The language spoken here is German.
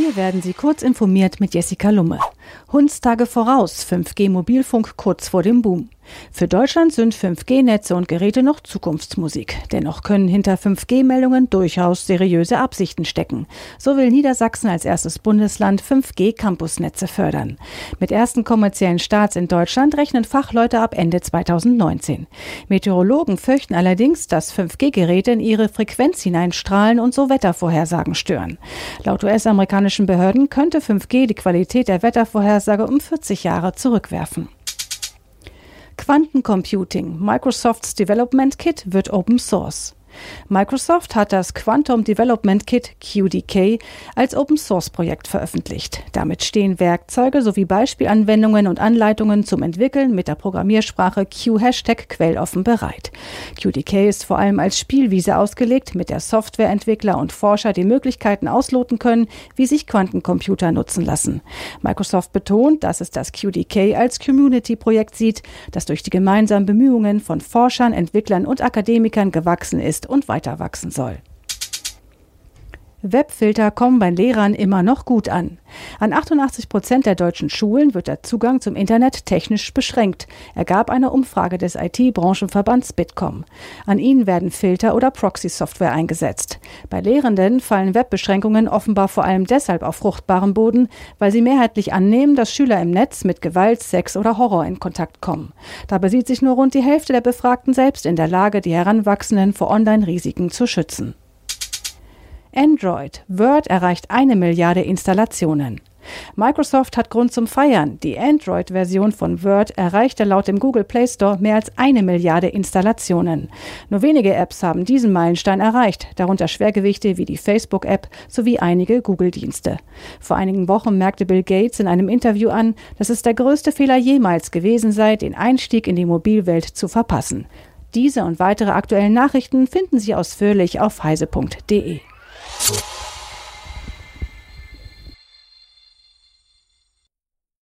Hier werden Sie kurz informiert mit Jessica Lumme. Hundstage voraus, 5G-Mobilfunk kurz vor dem Boom. Für Deutschland sind 5G-Netze und Geräte noch Zukunftsmusik. Dennoch können hinter 5G-Meldungen durchaus seriöse Absichten stecken. So will Niedersachsen als erstes Bundesland 5G-Campusnetze fördern. Mit ersten kommerziellen Starts in Deutschland rechnen Fachleute ab Ende 2019. Meteorologen fürchten allerdings, dass 5G-Geräte in ihre Frequenz hineinstrahlen und so Wettervorhersagen stören. Laut US-amerikanischen Behörden könnte 5G die Qualität der Wettervorhersage um 40 Jahre zurückwerfen. Quantencomputing, Microsofts Development Kit, wird Open Source. Microsoft hat das Quantum Development Kit QDK als Open Source Projekt veröffentlicht. Damit stehen Werkzeuge sowie Beispielanwendungen und Anleitungen zum Entwickeln mit der Programmiersprache Q-Hashtag quelloffen bereit. QDK ist vor allem als Spielwiese ausgelegt, mit der Softwareentwickler und Forscher die Möglichkeiten ausloten können, wie sich Quantencomputer nutzen lassen. Microsoft betont, dass es das QDK als Community-Projekt sieht, das durch die gemeinsamen Bemühungen von Forschern, Entwicklern und Akademikern gewachsen ist und weiter wachsen soll. Webfilter kommen bei Lehrern immer noch gut an. An 88 Prozent der deutschen Schulen wird der Zugang zum Internet technisch beschränkt, ergab eine Umfrage des IT-Branchenverbands Bitkom. An ihnen werden Filter oder Proxy-Software eingesetzt. Bei Lehrenden fallen Webbeschränkungen offenbar vor allem deshalb auf fruchtbarem Boden, weil sie mehrheitlich annehmen, dass Schüler im Netz mit Gewalt, Sex oder Horror in Kontakt kommen. Dabei sieht sich nur rund die Hälfte der Befragten selbst in der Lage, die Heranwachsenden vor Online-Risiken zu schützen. Android. Word erreicht eine Milliarde Installationen. Microsoft hat Grund zum Feiern. Die Android-Version von Word erreichte laut dem Google Play Store mehr als eine Milliarde Installationen. Nur wenige Apps haben diesen Meilenstein erreicht, darunter Schwergewichte wie die Facebook-App sowie einige Google-Dienste. Vor einigen Wochen merkte Bill Gates in einem Interview an, dass es der größte Fehler jemals gewesen sei, den Einstieg in die Mobilwelt zu verpassen. Diese und weitere aktuellen Nachrichten finden Sie ausführlich auf heise.de.